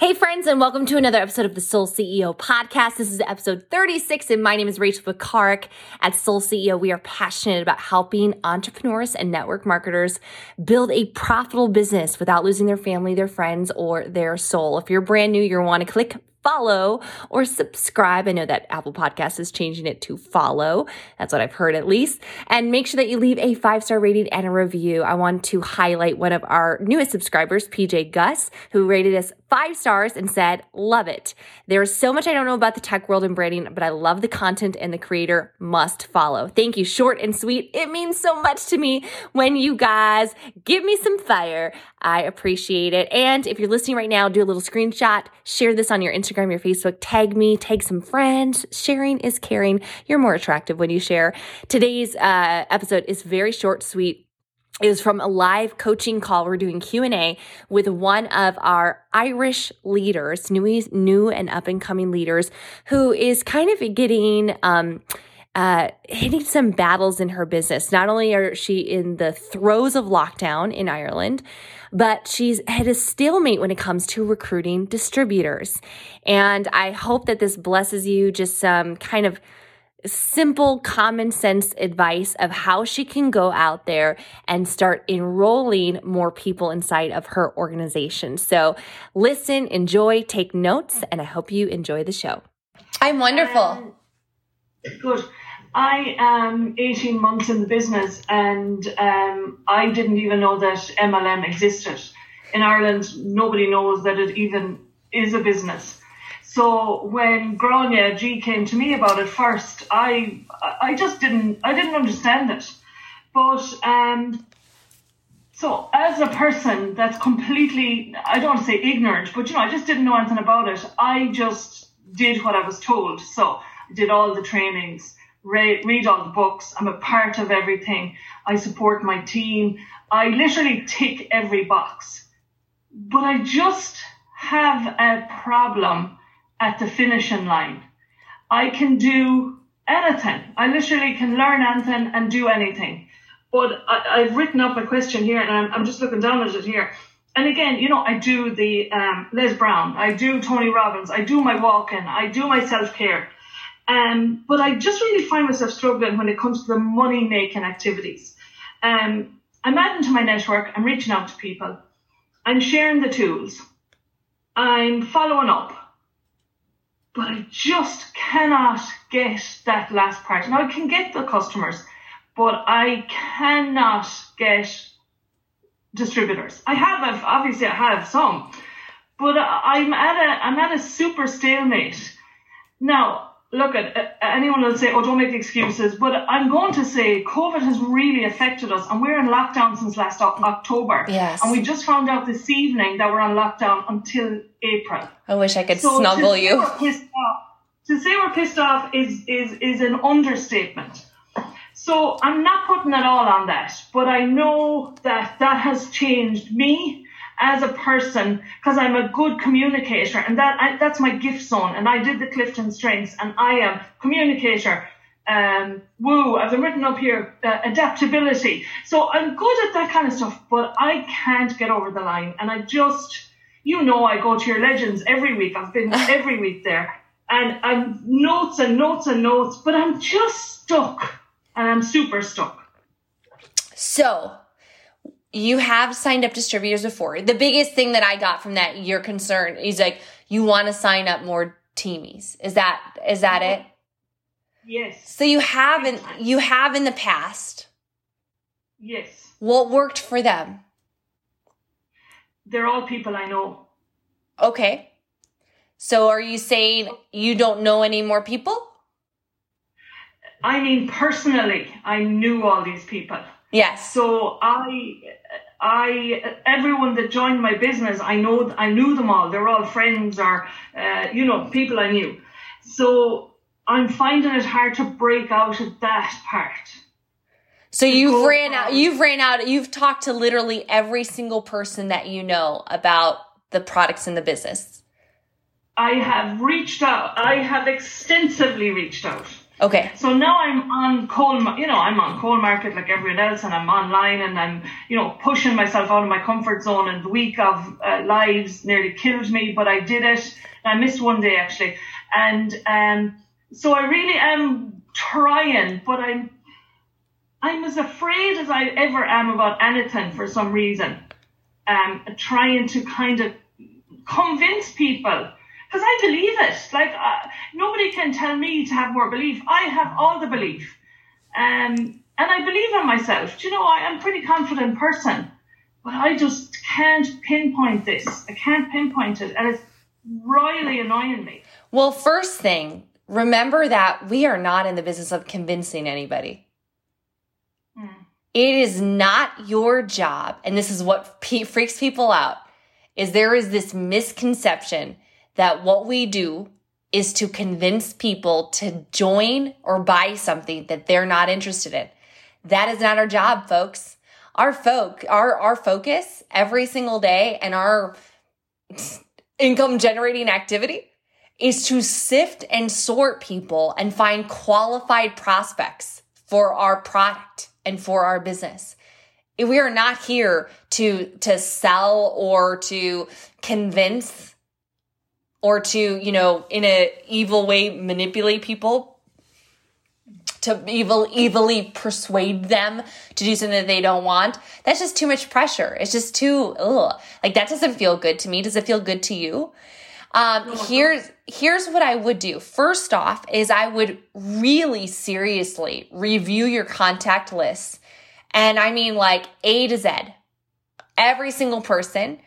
Hey, friends, and welcome to another episode of the Soul CEO podcast. This is episode 36, and my name is Rachel Pekarik. At Soul CEO, we are passionate about helping entrepreneurs and network marketers build a profitable business without losing their family, their friends, or their soul. If you're brand new, you want to click follow or subscribe. I know that Apple Podcast is changing it to follow. That's what I've heard at least. And make sure that you leave a five star rating and a review. I want to highlight one of our newest subscribers, PJ Gus, who rated us five stars and said, Love it. There's so much I don't know about the tech world and branding, but I love the content and the creator must follow. Thank you. Short and sweet. It means so much to me when you guys give me some fire. I appreciate it. And if you're listening right now, do a little screenshot, share this on your Instagram, your Facebook, tag me, tag some friends. Sharing is caring. You're more attractive when you share. Today's uh, episode is very short, sweet. It was from a live coaching call. We're doing Q&A with one of our Irish leaders, new, new and up and coming leaders who is kind of getting, um, uh, hitting some battles in her business. Not only are she in the throes of lockdown in Ireland, but she's had a stalemate when it comes to recruiting distributors. And I hope that this blesses you just some kind of simple common sense advice of how she can go out there and start enrolling more people inside of her organization. So listen, enjoy, take notes, and I hope you enjoy the show. I'm wonderful. Um, good. I am 18 months in the business and um, I didn't even know that MLM existed. In Ireland, nobody knows that it even is a business. So when Grania G came to me about it first, I I just didn't I didn't understand it. But um, so as a person that's completely I don't want to say ignorant, but you know I just didn't know anything about it. I just did what I was told. So I did all the trainings read, all the books. I'm a part of everything. I support my team. I literally tick every box. But I just have a problem at the finishing line. I can do anything. I literally can learn anything and do anything. But I, have written up a question here and I'm, I'm, just looking down at it here. And again, you know, I do the um, Les Brown, I do Tony Robbins, I do my walking, I do my self care. Um, but I just really find myself struggling when it comes to the money making activities. Um, I'm adding to my network, I'm reaching out to people, I'm sharing the tools, I'm following up, but I just cannot get that last part. Now I can get the customers, but I cannot get distributors. I have, obviously I have some, but I'm at a, I'm at a super stalemate. Now, look at uh, anyone will say, oh, don't make excuses. But I'm going to say COVID has really affected us, and we're in lockdown since last October. Yes. And we just found out this evening that we're on lockdown until April. I wish I could so snuggle you. Off, to say we're pissed off is is is an understatement. So I'm not putting it all on that, but I know that that has changed me as a person because I'm a good communicator and that I, that's my gift zone and I did the Clifton strengths and I am communicator um, woo, I've written up here, uh, adaptability. So I'm good at that kind of stuff, but I can't get over the line. And I just, you know, I go to your legends every week. I've been every week there and I'm notes and notes and notes, but I'm just stuck and I'm super stuck. So you have signed up distributors before. The biggest thing that I got from that, your concern is like you want to sign up more teamies. Is that is that it? Yes. So you haven't you have in the past. Yes. What worked for them? They're all people I know. Okay. So are you saying you don't know any more people? I mean personally, I knew all these people. Yes. So I, I, everyone that joined my business, I know, I knew them all. They're all friends or, uh, you know, people I knew. So I'm finding it hard to break out of that part. So you've ran out, you've ran out, you've talked to literally every single person that you know about the products in the business. I have reached out. I have extensively reached out. Okay. So now I'm on cold, you know, I'm on cold market like everyone else, and I'm online, and I'm, you know, pushing myself out of my comfort zone. And the week of uh, lives nearly killed me, but I did it. I missed one day actually, and um, so I really am trying, but I'm, I'm as afraid as I ever am about anything for some reason. Um, trying to kind of convince people because I believe it. Like uh, nobody can tell me to have more belief. I have all the belief, um, and I believe in myself. Do you know, I am a pretty confident person, but I just can't pinpoint this. I can't pinpoint it, and it's royally annoying me. Well, first thing, remember that we are not in the business of convincing anybody. Hmm. It is not your job, and this is what pe- freaks people out. Is there is this misconception that what we do is to convince people to join or buy something that they're not interested in. That is not our job, folks. Our folk, our, our focus every single day and our income generating activity is to sift and sort people and find qualified prospects for our product and for our business. We are not here to, to sell or to convince or to, you know, in a evil way manipulate people to evil evilly persuade them to do something that they don't want. That's just too much pressure. It's just too ugh. Like that doesn't feel good to me. Does it feel good to you? Um, here's here's what I would do. First off, is I would really seriously review your contact list, and I mean like A to Z, every single person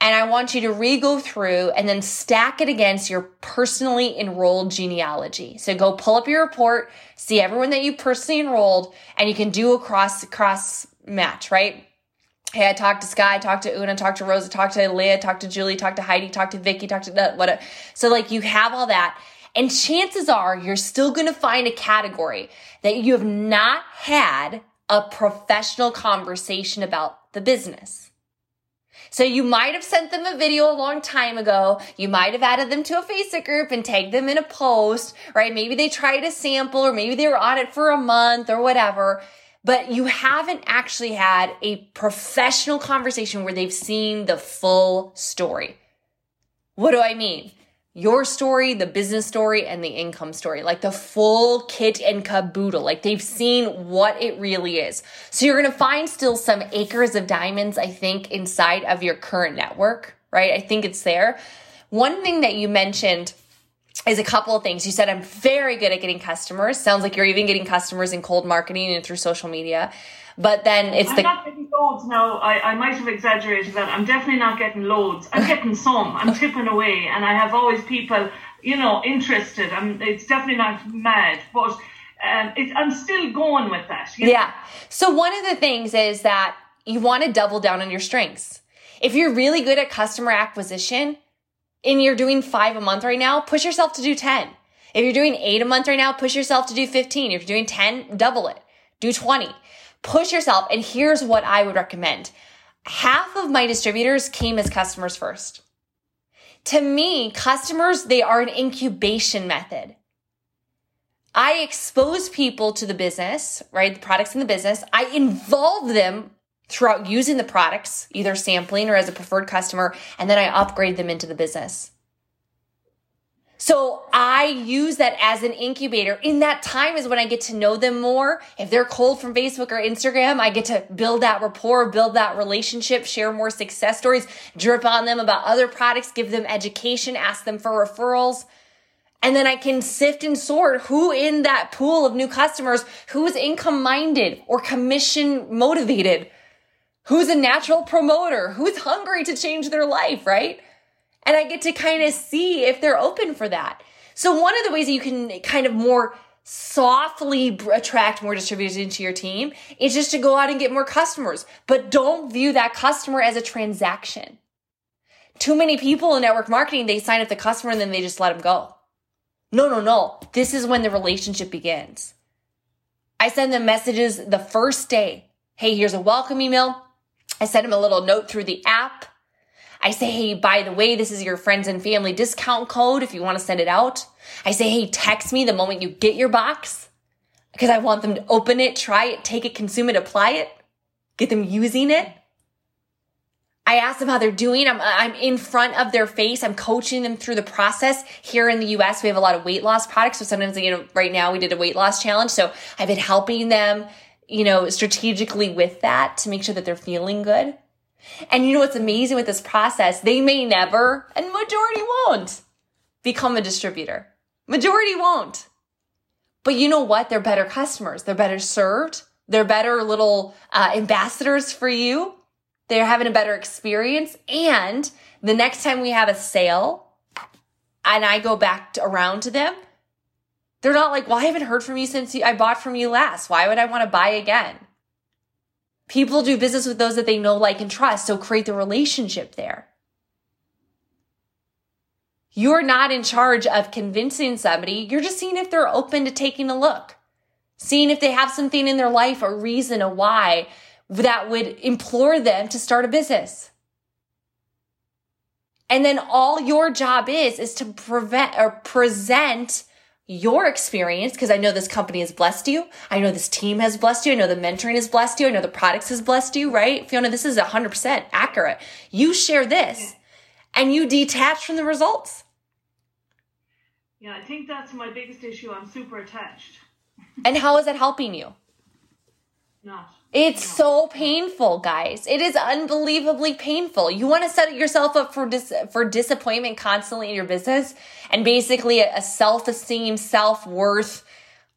and I want you to re go through and then stack it against your personally enrolled genealogy. So go pull up your report, see everyone that you personally enrolled, and you can do a cross, cross match, right? Hey, I talked to Sky, talked to Una, talked to Rosa, talked to Leah, talked to Julie, talked to Heidi, talked to Vicky, talked to what. So like you have all that. And chances are you're still going to find a category that you have not had a professional conversation about the business. So you might have sent them a video a long time ago. You might have added them to a Facebook group and tagged them in a post, right? Maybe they tried a sample or maybe they were on it for a month or whatever. But you haven't actually had a professional conversation where they've seen the full story. What do I mean? Your story, the business story, and the income story, like the full kit and caboodle. Like they've seen what it really is. So you're to find still some acres of diamonds, I think, inside of your current network, right? I think it's there. One thing that you mentioned is a couple of things. You said, I'm very good at getting customers. Sounds like you're even getting customers in cold marketing and through social media. But then it's I'm the. not getting loads now. I, I might have exaggerated that. I'm definitely not getting loads. I'm getting some. I'm tipping away, and I have always people, you know, interested. I'm. It's definitely not mad, but um, it, I'm still going with that. Yeah. So one of the things is that you want to double down on your strengths. If you're really good at customer acquisition and you're doing five a month right now, push yourself to do 10. If you're doing eight a month right now, push yourself to do 15. If you're doing 10, double it. Do 20 push yourself. And here's what I would recommend. Half of my distributors came as customers first. To me, customers, they are an incubation method. I expose people to the business, right? The products in the business. I involve them throughout using the products, either sampling or as a preferred customer, and then I upgrade them into the business. So I use that as an incubator. In that time is when I get to know them more. If they're cold from Facebook or Instagram, I get to build that rapport, build that relationship, share more success stories, drip on them about other products, give them education, ask them for referrals. And then I can sift and sort who in that pool of new customers, who's income minded or commission motivated, who's a natural promoter, who's hungry to change their life, right? and I get to kind of see if they're open for that. So one of the ways that you can kind of more softly attract more distributors into your team is just to go out and get more customers, but don't view that customer as a transaction. Too many people in network marketing, they sign up the customer and then they just let them go. No, no, no. This is when the relationship begins. I send them messages the first day. Hey, here's a welcome email. I send them a little note through the app. I say, hey, by the way, this is your friends and family discount code if you want to send it out. I say, hey, text me the moment you get your box because I want them to open it, try it, take it, consume it, apply it, get them using it. I ask them how they're doing. I'm, I'm in front of their face. I'm coaching them through the process. Here in the US, we have a lot of weight loss products. So sometimes, you know, right now we did a weight loss challenge. So I've been helping them, you know, strategically with that to make sure that they're feeling good. And you know what's amazing with this process? They may never, and majority won't, become a distributor. Majority won't. But you know what? They're better customers. They're better served. They're better little uh, ambassadors for you. They're having a better experience. And the next time we have a sale and I go back to, around to them, they're not like, well, I haven't heard from you since I bought from you last. Why would I want to buy again? People do business with those that they know, like, and trust. So create the relationship there. You're not in charge of convincing somebody. You're just seeing if they're open to taking a look, seeing if they have something in their life, a reason, a why that would implore them to start a business. And then all your job is, is to prevent or present your experience because I know this company has blessed you. I know this team has blessed you. I know the mentoring has blessed you. I know the products has blessed you, right? Fiona, this is 100% accurate. You share this and you detach from the results. Yeah, I think that's my biggest issue. I'm super attached. and how is that helping you? Not. It's so painful, guys. It is unbelievably painful. You want to set yourself up for dis- for disappointment constantly in your business and basically a self-esteem, self-worth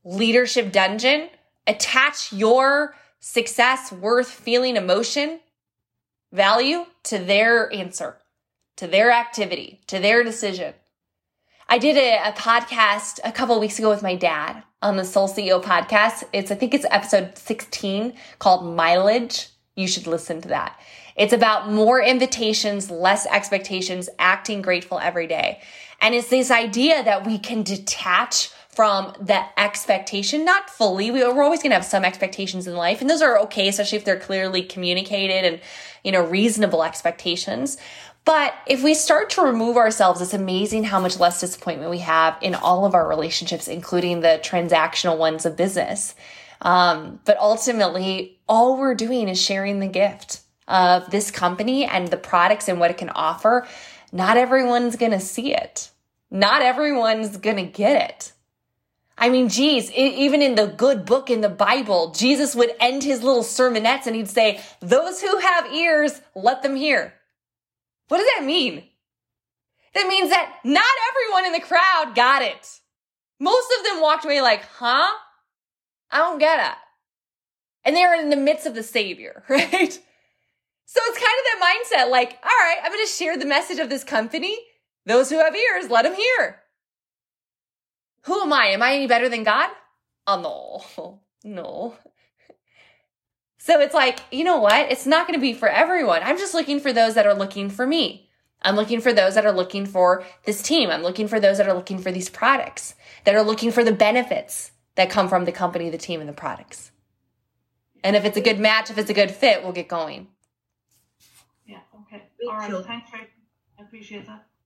leadership dungeon. Attach your success, worth, feeling, emotion, value to their answer, to their activity, to their decision. I did a, a podcast a couple weeks ago with my dad on the Soul CEO podcast. It's, I think it's episode 16 called Mileage. You should listen to that. It's about more invitations, less expectations, acting grateful every day. And it's this idea that we can detach from the expectation, not fully. We, are always going to have some expectations in life, and those are okay, especially if they're clearly communicated and, you know, reasonable expectations. But if we start to remove ourselves, it's amazing how much less disappointment we have in all of our relationships, including the transactional ones of business. Um, but ultimately, all we're doing is sharing the gift of this company and the products and what it can offer. Not everyone's going to see it. Not everyone's going to get it. I mean, geez, even in the good book in the Bible, Jesus would end his little sermonettes and he'd say, those who have ears, let them hear. What does that mean? That means that not everyone in the crowd got it. Most of them walked away like, huh? I don't get it. And they were in the midst of the Savior, right? So it's kind of that mindset like, all right, I'm going to share the message of this company. Those who have ears, let them hear. Who am I? Am I any better than God? Oh, no, no. So it's like, you know what? It's not going to be for everyone. I'm just looking for those that are looking for me. I'm looking for those that are looking for this team. I'm looking for those that are looking for these products, that are looking for the benefits that come from the company, the team, and the products. And if it's a good match, if it's a good fit, we'll get going. Yeah, okay. All right. Thanks, Ray. I appreciate that.